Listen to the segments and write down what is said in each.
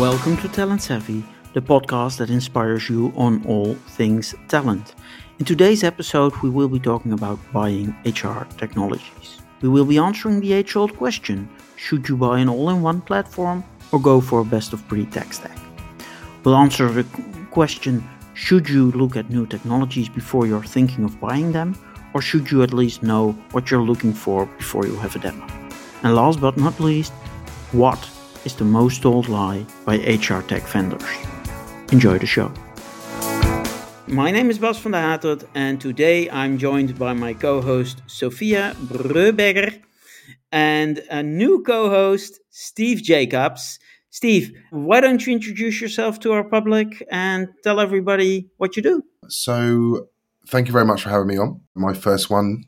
Welcome to Talent Savvy, the podcast that inspires you on all things talent. In today's episode, we will be talking about buying HR technologies. We will be answering the age old question should you buy an all in one platform or go for a best of breed tech stack? We'll answer the question should you look at new technologies before you're thinking of buying them, or should you at least know what you're looking for before you have a demo? And last but not least, what is the most told lie by HR tech vendors? Enjoy the show. My name is Bas van de Haterd, and today I'm joined by my co host Sophia Breubegger and a new co host, Steve Jacobs. Steve, why don't you introduce yourself to our public and tell everybody what you do? So, thank you very much for having me on. My first one.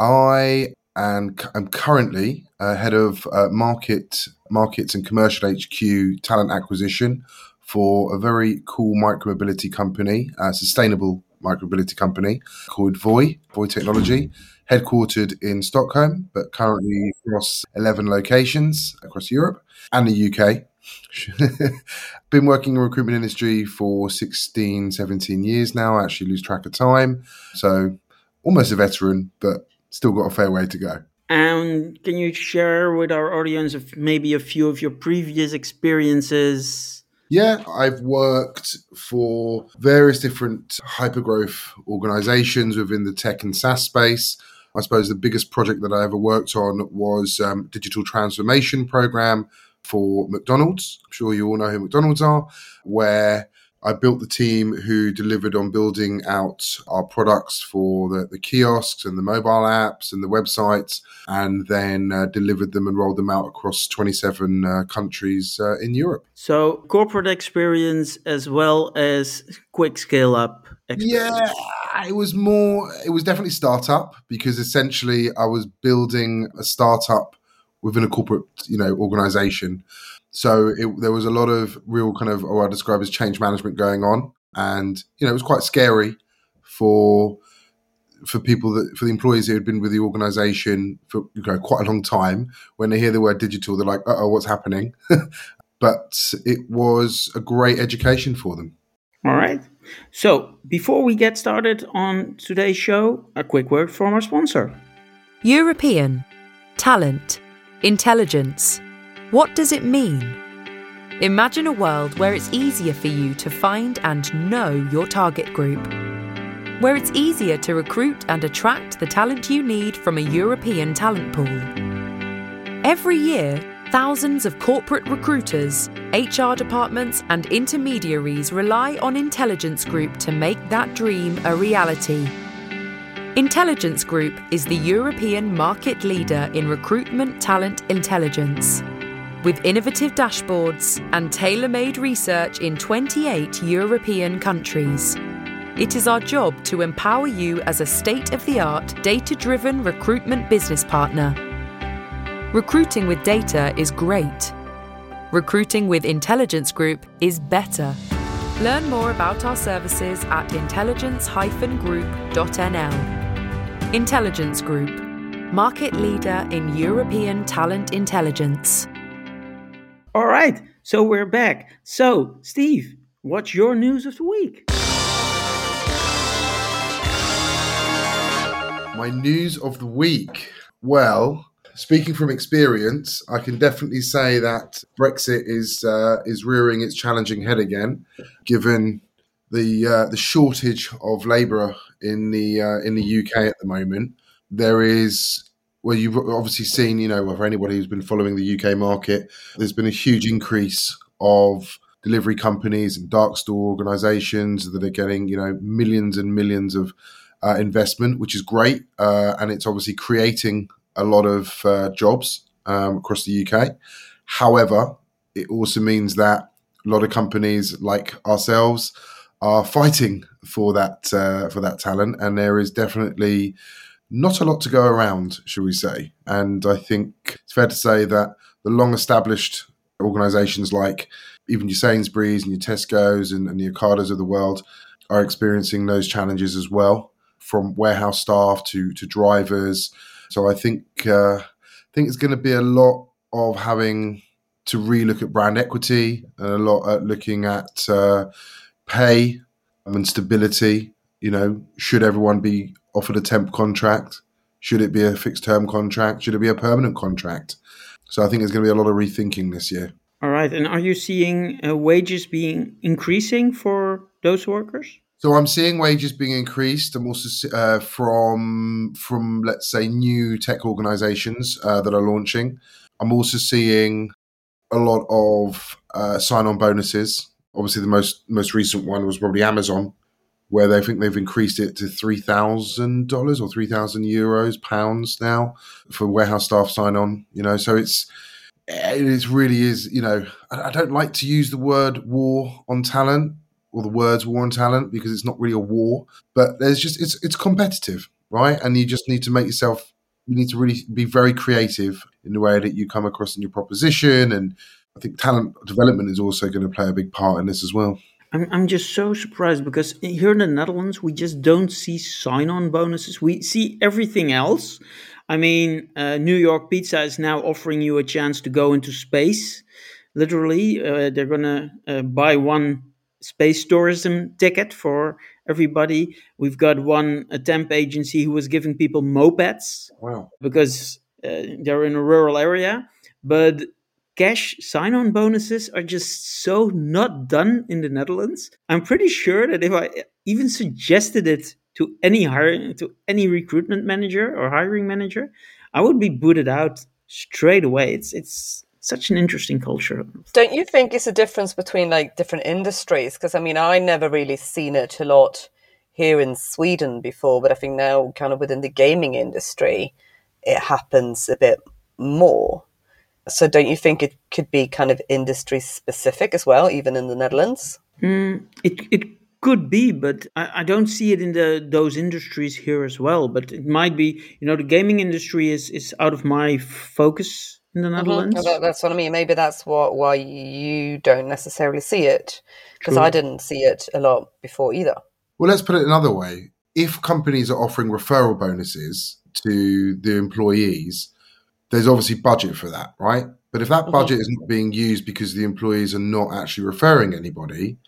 I am, am currently uh, head of uh, market markets and commercial HQ talent acquisition for a very cool micromobility company, a sustainable micromobility company called Voi, Voi Technology, headquartered in Stockholm, but currently across 11 locations across Europe and the UK. Been working in recruitment industry for 16, 17 years now. I actually lose track of time. So almost a veteran, but still got a fair way to go. And can you share with our audience of maybe a few of your previous experiences? Yeah, I've worked for various different hypergrowth organizations within the tech and SaaS space. I suppose the biggest project that I ever worked on was um, digital transformation program for McDonald's. I'm sure you all know who McDonald's are, where I built the team who delivered on building out our products for the, the kiosks and the mobile apps and the websites, and then uh, delivered them and rolled them out across 27 uh, countries uh, in Europe. So, corporate experience as well as quick scale up. Yeah, it was more, it was definitely startup because essentially I was building a startup within a corporate, you know, organization. So it, there was a lot of real kind of, what I describe as change management going on, and you know, it was quite scary for for people that for the employees who had been with the organization for you know, quite a long time. When they hear the word digital, they're like, uh "Oh, what's happening?" but it was a great education for them. All right. So before we get started on today's show, a quick word from our sponsor. European talent Intelligence. What does it mean? Imagine a world where it's easier for you to find and know your target group. Where it's easier to recruit and attract the talent you need from a European talent pool. Every year, thousands of corporate recruiters, HR departments, and intermediaries rely on Intelligence Group to make that dream a reality. Intelligence Group is the European market leader in recruitment talent intelligence. With innovative dashboards and tailor made research in 28 European countries. It is our job to empower you as a state of the art, data driven recruitment business partner. Recruiting with data is great. Recruiting with Intelligence Group is better. Learn more about our services at intelligence-group.nl. Intelligence Group, market leader in European talent intelligence. All right, so we're back. So, Steve, what's your news of the week? My news of the week. Well, speaking from experience, I can definitely say that Brexit is uh, is rearing its challenging head again, given the uh, the shortage of labour in the uh, in the UK at the moment. There is well, you've obviously seen, you know, for anybody who's been following the UK market, there's been a huge increase of delivery companies and dark store organisations that are getting, you know, millions and millions of uh, investment, which is great, uh, and it's obviously creating a lot of uh, jobs um, across the UK. However, it also means that a lot of companies like ourselves are fighting for that uh, for that talent, and there is definitely not a lot to go around, shall we say? And I think it's fair to say that the long established organisations like even your Sainsbury's and your Tesco's and, and the Ocados of the world are experiencing those challenges as well, from warehouse staff to to drivers. So I think uh, I think it's going to be a lot of having to relook at brand equity and a lot at looking at uh, pay and stability. You know, should everyone be offered a temp contract? Should it be a fixed term contract? Should it be a permanent contract? So I think there's going to be a lot of rethinking this year. All right. And are you seeing uh, wages being increasing for those workers? So I'm seeing wages being increased. I'm also uh, from from let's say new tech organisations uh, that are launching. I'm also seeing a lot of uh, sign-on bonuses. Obviously, the most most recent one was probably Amazon, where they think they've increased it to three thousand dollars or three thousand euros pounds now for warehouse staff sign-on. You know, so it's it really is. You know, I don't like to use the word war on talent or the words war on talent because it's not really a war, but there's just it's it's competitive, right? And you just need to make yourself you need to really be very creative in the way that you come across in your proposition. And I think talent development is also going to play a big part in this as well. I'm, I'm just so surprised because here in the Netherlands, we just don't see sign on bonuses. We see everything else. I mean, uh, New York Pizza is now offering you a chance to go into space. Literally, uh, they're going to uh, buy one space tourism ticket for everybody. We've got one a temp agency who was giving people mopeds. Wow. Because uh, they're in a rural area. But cash sign on bonuses are just so not done in the Netherlands. I'm pretty sure that if I even suggested it to any hiring to any recruitment manager or hiring manager, I would be booted out straight away. It's it's such an interesting culture. Don't you think it's a difference between like different industries? Because I mean, I never really seen it a lot here in Sweden before, but I think now, kind of within the gaming industry, it happens a bit more. So, don't you think it could be kind of industry specific as well, even in the Netherlands? Mm, it it could be, but I, I, don't see it in the those industries here as well. But it might be, you know, the gaming industry is is out of my focus in the mm-hmm. Netherlands. Mm-hmm. That, that's what I mean. Maybe that's what why you don't necessarily see it because I didn't see it a lot before either. Well, let's put it another way: if companies are offering referral bonuses to the employees, there's obviously budget for that, right? But if that mm-hmm. budget mm-hmm. isn't being used because the employees are not actually referring anybody,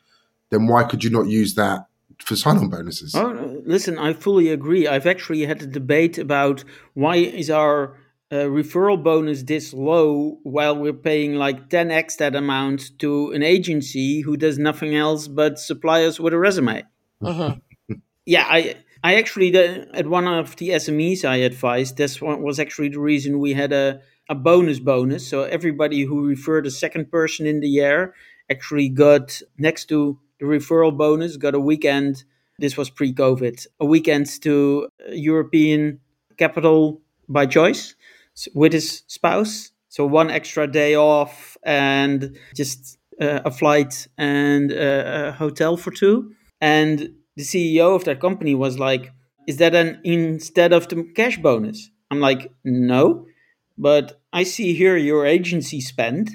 then why could you not use that for sign-on bonuses? Oh, listen, I fully agree. I've actually had a debate about why is our uh, referral bonus this low while we're paying like 10x that amount to an agency who does nothing else but supply us with a resume. Mm-hmm. yeah, I I actually at one of the SMEs I advised. This one was actually the reason we had a a bonus bonus. So everybody who referred a second person in the year actually got next to the referral bonus got a weekend. This was pre-COVID, a weekend to European capital by choice with his spouse. So one extra day off and just uh, a flight and uh, a hotel for two. And the CEO of that company was like, "Is that an instead of the cash bonus?" I'm like, "No, but I see here your agency spend,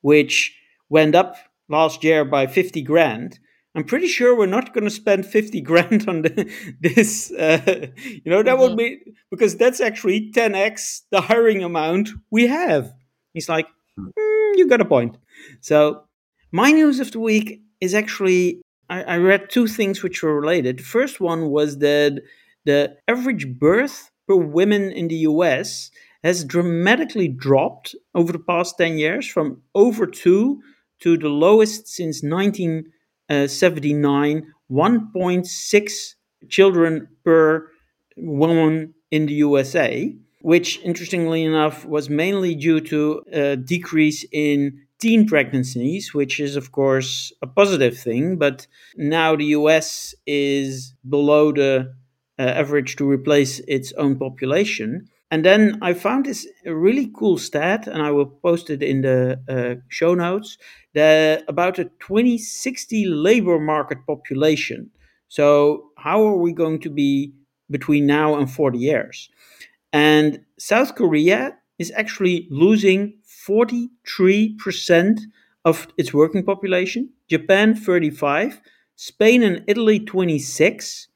which went up last year by 50 grand I'm pretty sure we're not going to spend 50 grand on the, this. Uh, you know, that mm-hmm. would be because that's actually 10x the hiring amount we have. He's like, mm, you got a point. So, my news of the week is actually I, I read two things which were related. The first one was that the average birth per women in the US has dramatically dropped over the past 10 years from over two to the lowest since 19- uh, 79, 1.6 children per woman in the USA, which interestingly enough was mainly due to a decrease in teen pregnancies, which is of course a positive thing. But now the US is below the uh, average to replace its own population. And then I found this really cool stat, and I will post it in the uh, show notes. The, about a 2060 labor market population. So, how are we going to be between now and 40 years? And South Korea is actually losing 43% of its working population, Japan 35, Spain and Italy 26,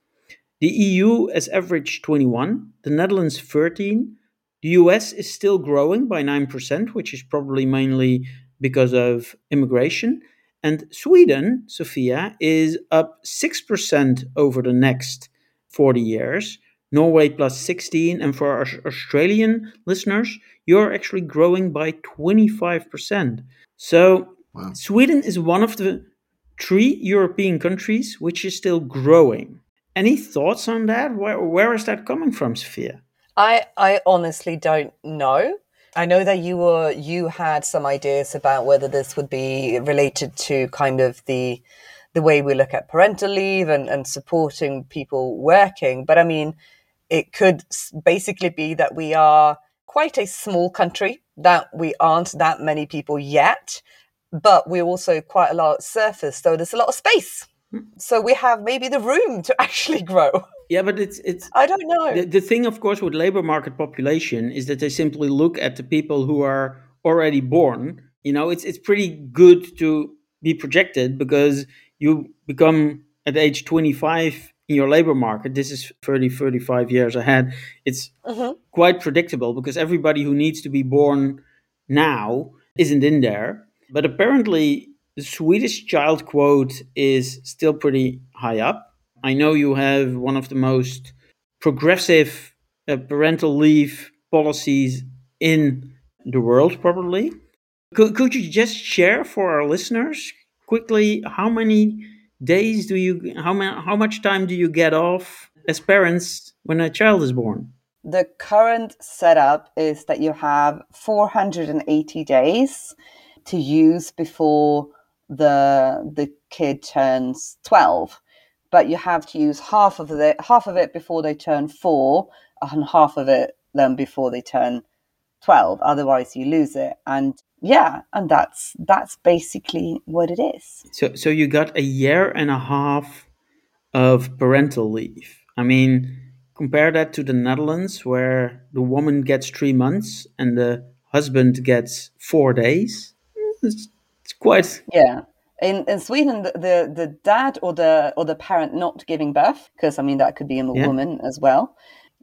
the EU as average 21, the Netherlands 13. The US is still growing by 9%, which is probably mainly because of immigration. And Sweden, Sophia, is up 6% over the next 40 years. Norway plus 16. And for our Australian listeners, you're actually growing by 25%. So wow. Sweden is one of the three European countries which is still growing. Any thoughts on that? Where, where is that coming from, Sophia? I, I honestly don't know. I know that you were you had some ideas about whether this would be related to kind of the the way we look at parental leave and, and supporting people working. But I mean, it could basically be that we are quite a small country, that we aren't that many people yet, but we're also quite a large surface, so there's a lot of space. Hmm. So we have maybe the room to actually grow. Yeah, but it's it's. I don't know. The, the thing, of course, with labor market population is that they simply look at the people who are already born. You know, it's it's pretty good to be projected because you become at age 25 in your labor market this is 30 35 years ahead it's mm-hmm. quite predictable because everybody who needs to be born now isn't in there. But apparently the swedish child quote is still pretty high up. I know you have one of the most progressive uh, parental leave policies in the world probably. Could, could you just share for our listeners quickly how many days do you how many how much time do you get off as parents when a child is born? The current setup is that you have 480 days to use before the the kid turns 12 but you have to use half of it half of it before they turn 4 and half of it then before they turn 12 otherwise you lose it. And yeah and that's that's basically what it is. So so you got a year and a half of parental leave. I mean compare that to the netherlands where the woman gets 3 months and the husband gets 4 days. It's, it's quite yeah. In, in Sweden, the, the, the dad or the or the parent not giving birth, because I mean that could be a yeah. woman as well,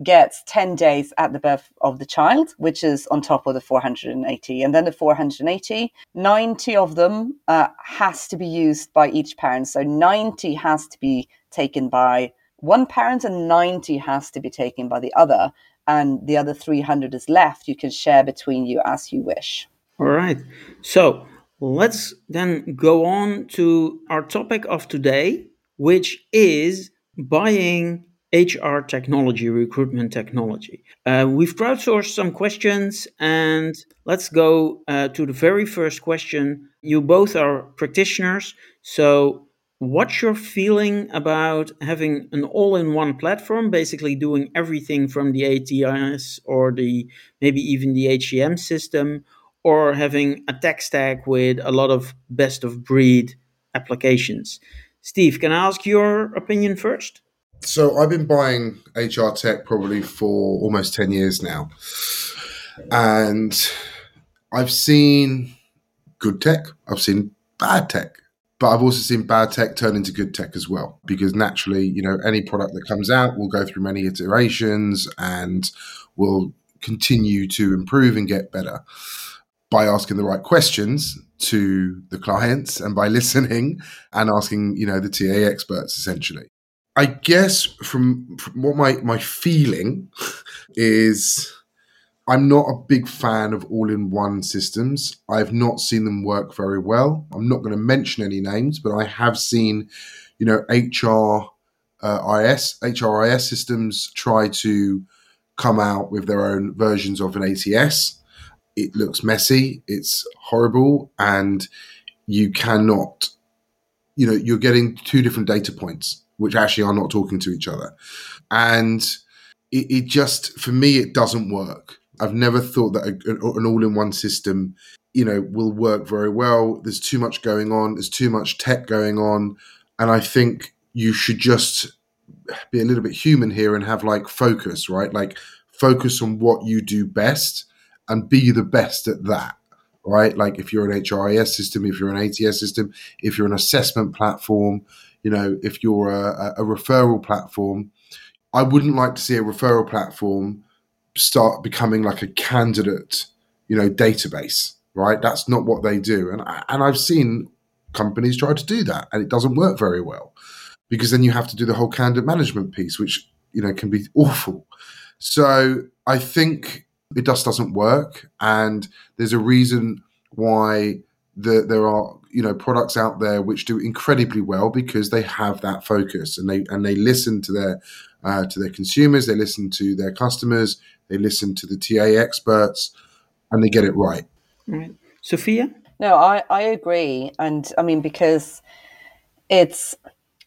gets 10 days at the birth of the child, which is on top of the 480. And then the 480, 90 of them uh, has to be used by each parent. So 90 has to be taken by one parent and 90 has to be taken by the other. And the other 300 is left. You can share between you as you wish. All right. So let's then go on to our topic of today, which is buying HR technology, recruitment technology. Uh, we've crowdsourced some questions, and let's go uh, to the very first question. You both are practitioners, so what's your feeling about having an all-in-one platform, basically doing everything from the ATS or the maybe even the HCM system, or having a tech stack with a lot of best-of-breed applications? Steve, can I ask your opinion first? So I've been buying HR tech probably for almost 10 years now. And I've seen good tech, I've seen bad tech, but I've also seen bad tech turn into good tech as well. Because naturally, you know, any product that comes out will go through many iterations and will continue to improve and get better by asking the right questions to the clients and by listening and asking, you know, the TA experts essentially. I guess from, from what my my feeling is I'm not a big fan of all-in-one systems. I've not seen them work very well. I'm not going to mention any names, but I have seen, you know, HR uh, IS HRIS systems try to come out with their own versions of an ATS. It looks messy. It's horrible, and you cannot, you know, you're getting two different data points which actually are not talking to each other. And it, it just, for me, it doesn't work. I've never thought that a, an all in one system, you know, will work very well. There's too much going on, there's too much tech going on. And I think you should just be a little bit human here and have like focus, right? Like focus on what you do best and be the best at that right? Like if you're an HRIS system, if you're an ATS system, if you're an assessment platform, you know, if you're a, a referral platform, I wouldn't like to see a referral platform start becoming like a candidate, you know, database. right? That's not what they do. And, and I've seen companies try to do that and it doesn't work very well because then you have to do the whole candidate management piece, which, you know, can be awful. So I think it just doesn't work. And there's a reason why the, there are you know products out there which do incredibly well because they have that focus and they and they listen to their uh, to their consumers, they listen to their customers, they listen to the TA experts, and they get it right. Right, Sophia. No, I I agree, and I mean because it's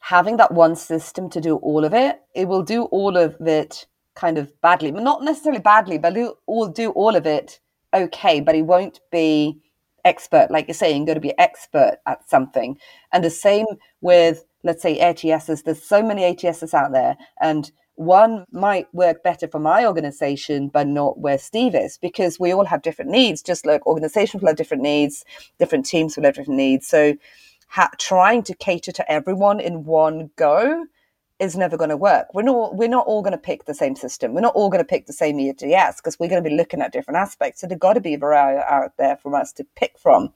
having that one system to do all of it. It will do all of it kind of badly, but not necessarily badly, but it will do all of it okay, but it won't be expert, like you're saying, going to be expert at something. And the same with, let's say, ATSs. There's so many ATSs out there, and one might work better for my organization, but not where Steve is, because we all have different needs. Just like organizations will have different needs, different teams will have different needs. So, ha- trying to cater to everyone in one go is never going to work. We're not we're not all going to pick the same system. We're not all going to pick the same ATS because we're going to be looking at different aspects. So there's got to be a variety out there for us to pick from.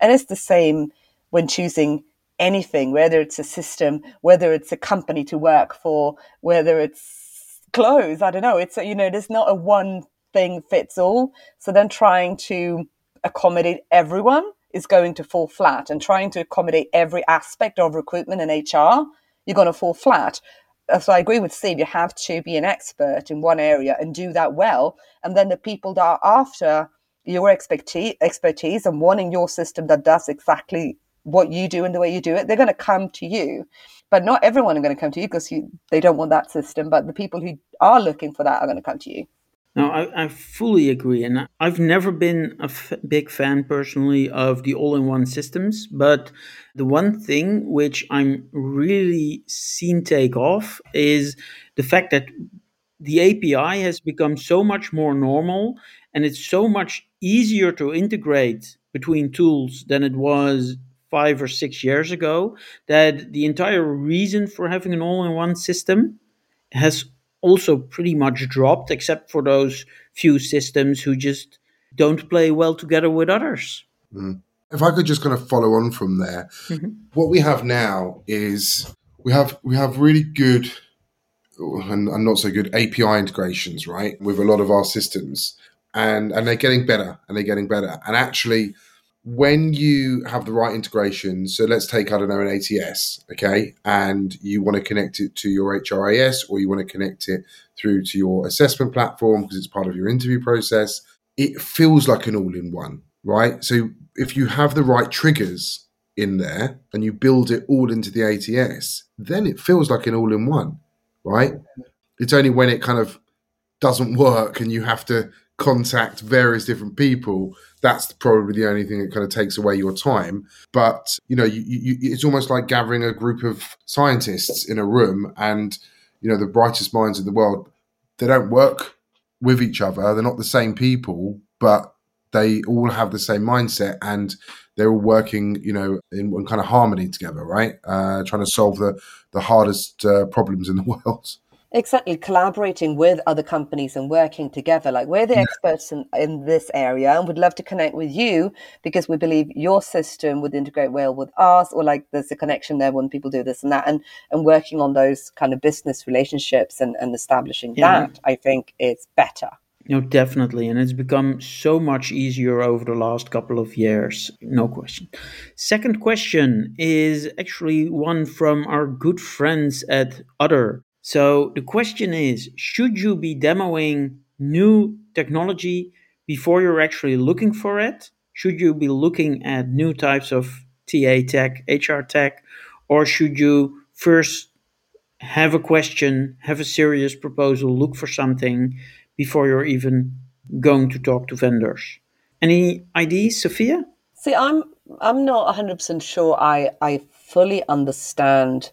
And it's the same when choosing anything, whether it's a system, whether it's a company to work for, whether it's clothes. I don't know. It's you know, there's not a one thing fits all. So then trying to accommodate everyone is going to fall flat, and trying to accommodate every aspect of recruitment and HR you're going to fall flat. Uh, so I agree with Steve. You have to be an expert in one area and do that well, and then the people that are after your expertise, expertise and wanting your system that does exactly what you do and the way you do it, they're going to come to you. But not everyone are going to come to you because you, they don't want that system. But the people who are looking for that are going to come to you. No, I, I fully agree. And I've never been a f- big fan personally of the all in one systems. But the one thing which I'm really seen take off is the fact that the API has become so much more normal and it's so much easier to integrate between tools than it was five or six years ago that the entire reason for having an all in one system has also pretty much dropped, except for those few systems who just don't play well together with others. Mm. If I could just kind of follow on from there, mm-hmm. what we have now is we have we have really good and, and not so good API integrations, right, with a lot of our systems, and and they're getting better and they're getting better, and actually when you have the right integration, so let's take, I don't know, an ATS, okay, and you want to connect it to your HRIS or you want to connect it through to your assessment platform because it's part of your interview process, it feels like an all in one, right? So if you have the right triggers in there and you build it all into the ATS, then it feels like an all in one, right? It's only when it kind of doesn't work and you have to contact various different people that's probably the only thing that kind of takes away your time. But you know you, you, it's almost like gathering a group of scientists in a room and you know the brightest minds in the world they don't work with each other they're not the same people but they all have the same mindset and they're all working you know in, in kind of harmony together right? Uh, trying to solve the the hardest uh, problems in the world Exactly, collaborating with other companies and working together. Like we're the yeah. experts in, in this area and would love to connect with you because we believe your system would integrate well with ours, or like there's a connection there when people do this and that, and and working on those kind of business relationships and, and establishing yeah. that, I think is better. No, definitely. And it's become so much easier over the last couple of years. No question. Second question is actually one from our good friends at Other. So the question is should you be demoing new technology before you're actually looking for it? Should you be looking at new types of TA tech, HR tech, or should you first have a question, have a serious proposal, look for something before you're even going to talk to vendors? Any ideas, Sophia? See, I'm I'm not 100% sure I I fully understand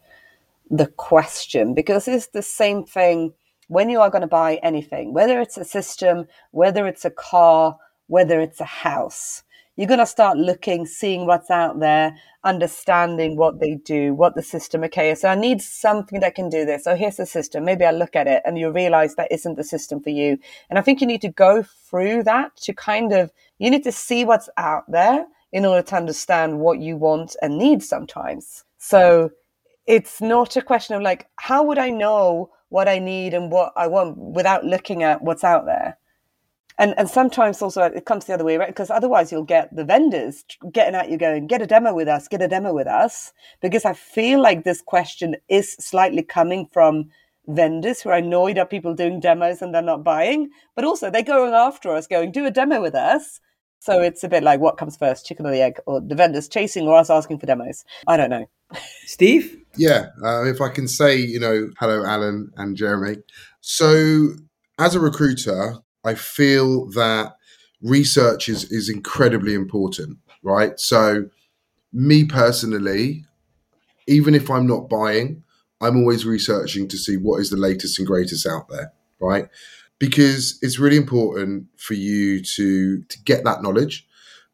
the question because it's the same thing when you are going to buy anything, whether it's a system, whether it's a car, whether it's a house. you're going to start looking, seeing what's out there, understanding what they do, what the system. Okay, so I need something that can do this. So here's the system. Maybe I look at it and you realize that isn't the system for you. And I think you need to go through that to kind of, you need to see what's out there in order to understand what you want and need sometimes. So it's not a question of like, how would I know what I need and what I want without looking at what's out there? And and sometimes also it comes the other way around because otherwise you'll get the vendors getting at you going, get a demo with us, get a demo with us. Because I feel like this question is slightly coming from vendors who are annoyed at people doing demos and they're not buying, but also they're going after us, going, do a demo with us. So it's a bit like what comes first, chicken or the egg, or the vendors chasing or us asking for demos. I don't know. Steve? Yeah, uh, if I can say, you know, hello, Alan and Jeremy. So, as a recruiter, I feel that research is, is incredibly important, right? So, me personally, even if I'm not buying, I'm always researching to see what is the latest and greatest out there, right? Because it's really important for you to to get that knowledge,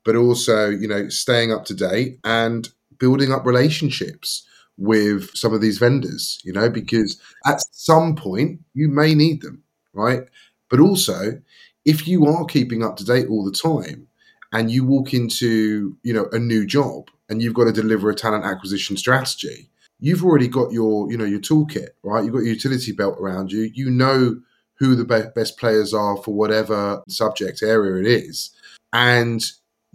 but also, you know, staying up to date and building up relationships with some of these vendors, you know, because at some point you may need them, right? But also, if you are keeping up to date all the time and you walk into, you know, a new job and you've got to deliver a talent acquisition strategy, you've already got your, you know, your toolkit, right? You've got your utility belt around you. You know who the be- best players are for whatever subject area it is. And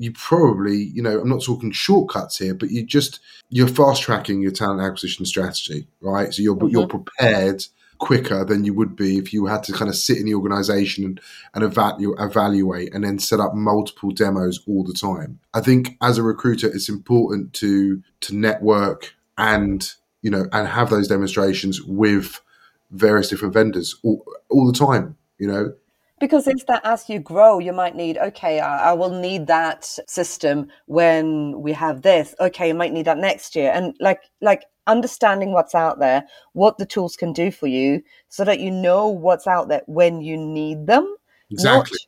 you probably, you know, I'm not talking shortcuts here, but you just you're fast tracking your talent acquisition strategy, right? So you're mm-hmm. you're prepared quicker than you would be if you had to kind of sit in the organization and, and evaluate, evaluate and then set up multiple demos all the time. I think as a recruiter, it's important to to network and you know and have those demonstrations with various different vendors all, all the time. You know, because it's that as you grow you might need okay I, I, will need that system when we have this. Okay you might need that next year. And like like understanding what's out there what the tools can do for you so that you know what's out there when you need them exactly.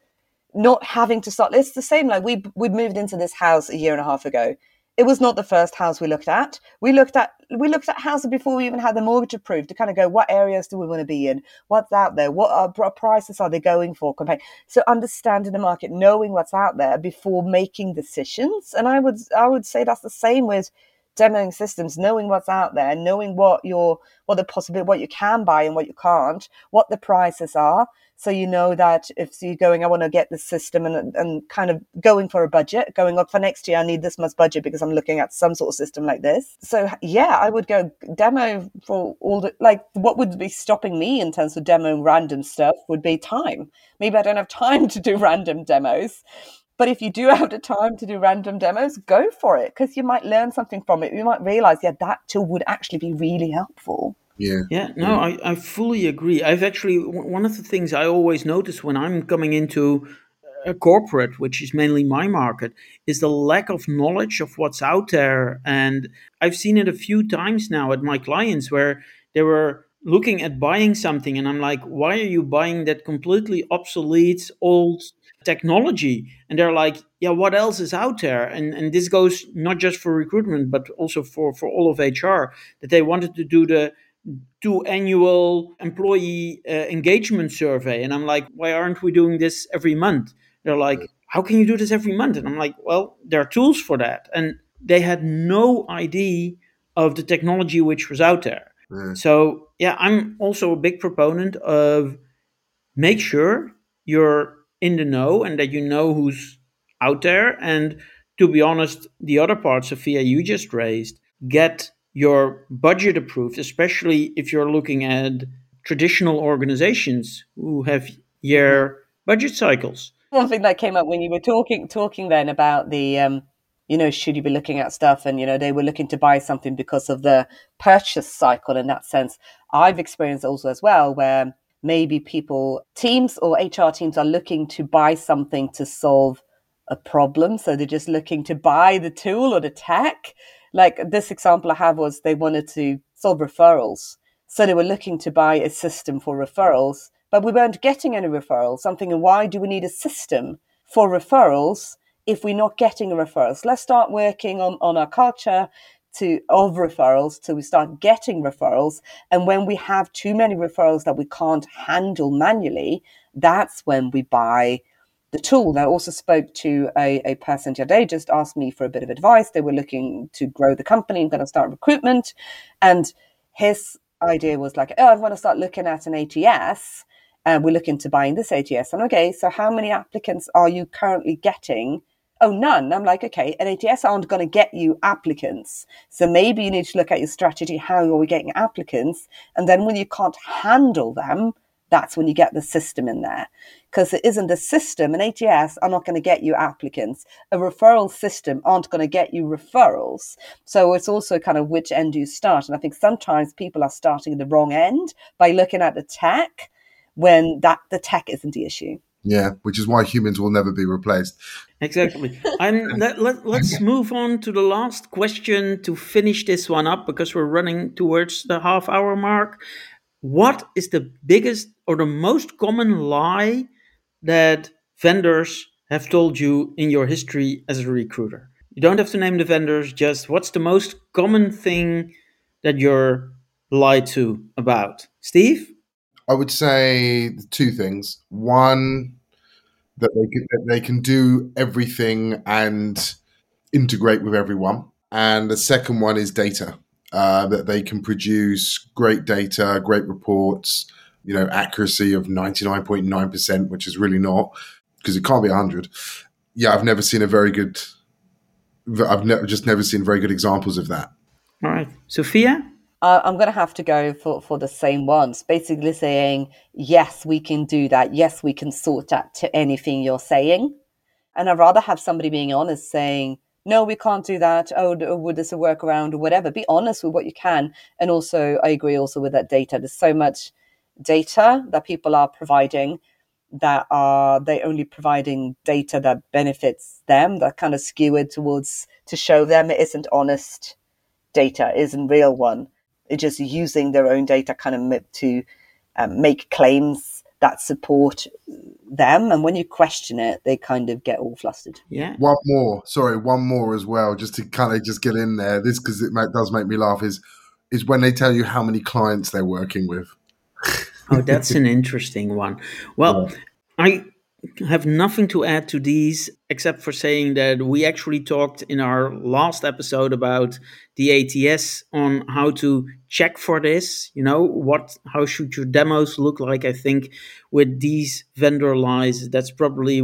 not, not having to start it's the same like we we moved into this house a year and a half ago it was not the first house we looked at. We looked at we looked at houses before we even had the mortgage approved to kind of go, what areas do we want to be in? What's out there? What are, prices are they going for? Compared so understanding the market, knowing what's out there before making decisions. And I would I would say that's the same with demoing systems, knowing what's out there, knowing what your what the possibility, what you can buy and what you can't, what the prices are, so you know that if you're going, I want to get the system and and kind of going for a budget, going up for next year, I need this much budget because I'm looking at some sort of system like this. So yeah, I would go demo for all the like. What would be stopping me in terms of demoing random stuff would be time. Maybe I don't have time to do random demos. But if you do have the time to do random demos, go for it because you might learn something from it. You might realize, yeah, that tool would actually be really helpful. Yeah. Yeah, no, I, I fully agree. I've actually, one of the things I always notice when I'm coming into a corporate, which is mainly my market, is the lack of knowledge of what's out there. And I've seen it a few times now at my clients where they were looking at buying something, and I'm like, why are you buying that completely obsolete old technology? And they're like, yeah, what else is out there? And and this goes not just for recruitment, but also for for all of HR that they wanted to do the do annual employee uh, engagement survey and i'm like why aren't we doing this every month they're like how can you do this every month and i'm like well there are tools for that and they had no idea of the technology which was out there mm. so yeah i'm also a big proponent of make sure you're in the know and that you know who's out there and to be honest the other part sophia you just raised get your budget approved, especially if you're looking at traditional organizations who have year budget cycles. One thing that came up when you were talking talking then about the um, you know, should you be looking at stuff? And, you know, they were looking to buy something because of the purchase cycle in that sense. I've experienced also as well where maybe people, teams or HR teams are looking to buy something to solve a problem. So they're just looking to buy the tool or the tech like this example I have was they wanted to solve referrals. So they were looking to buy a system for referrals, but we weren't getting any referrals. I'm thinking, why do we need a system for referrals if we're not getting referrals, let's start working on, on our culture to of referrals till we start getting referrals. And when we have too many referrals that we can't handle manually, that's when we buy the tool. And I also spoke to a, a person today, just asked me for a bit of advice. They were looking to grow the company and going to start recruitment. And his idea was like, oh, I want to start looking at an ATS. And we're looking to buying this ATS. And okay, so how many applicants are you currently getting? Oh, none. I'm like, okay, an ATS aren't going to get you applicants. So maybe you need to look at your strategy. How are we getting applicants? And then when you can't handle them, that's when you get the system in there. Because it isn't a system, an ATS are not going to get you applicants. A referral system aren't going to get you referrals. So it's also kind of which end do you start? And I think sometimes people are starting at the wrong end by looking at the tech when that the tech isn't the issue. Yeah, which is why humans will never be replaced. Exactly. And let, let, let's move on to the last question to finish this one up because we're running towards the half hour mark. What is the biggest or the most common lie that vendors have told you in your history as a recruiter? You don't have to name the vendors, just what's the most common thing that you're lied to about? Steve? I would say two things. One, that they can, that they can do everything and integrate with everyone. And the second one is data. Uh, that they can produce great data, great reports, you know, accuracy of 99.9%, which is really not because it can't be 100. Yeah, I've never seen a very good, I've ne- just never seen very good examples of that. All right. Sophia? Uh, I'm going to have to go for, for the same ones, basically saying, yes, we can do that. Yes, we can sort that to anything you're saying. And I'd rather have somebody being honest saying, no, we can't do that. Oh, would this a workaround or whatever? Be honest with what you can. And also, I agree also with that data. There's so much data that people are providing that are they only providing data that benefits them that kind of skewered towards to show them it isn't honest data isn't real one just using their own data kind of to um, make claims that support them. And when you question it, they kind of get all flustered. Yeah. One more, sorry, one more as well, just to kind of just get in there. This because it does make me laugh. Is is when they tell you how many clients they're working with. oh, that's an interesting one. Well, yeah. I have nothing to add to these except for saying that we actually talked in our last episode about the ATS on how to check for this. You know, what how should your demos look like? I think with these vendor lies, that's probably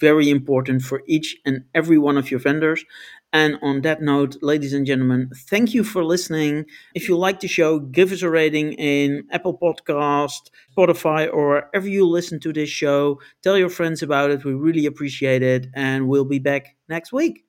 very important for each and every one of your vendors. And on that note, ladies and gentlemen, thank you for listening. If you like the show, give us a rating in Apple Podcast, Spotify, or wherever you listen to this show. Tell your friends about it. We really appreciate it. And we'll be back next week.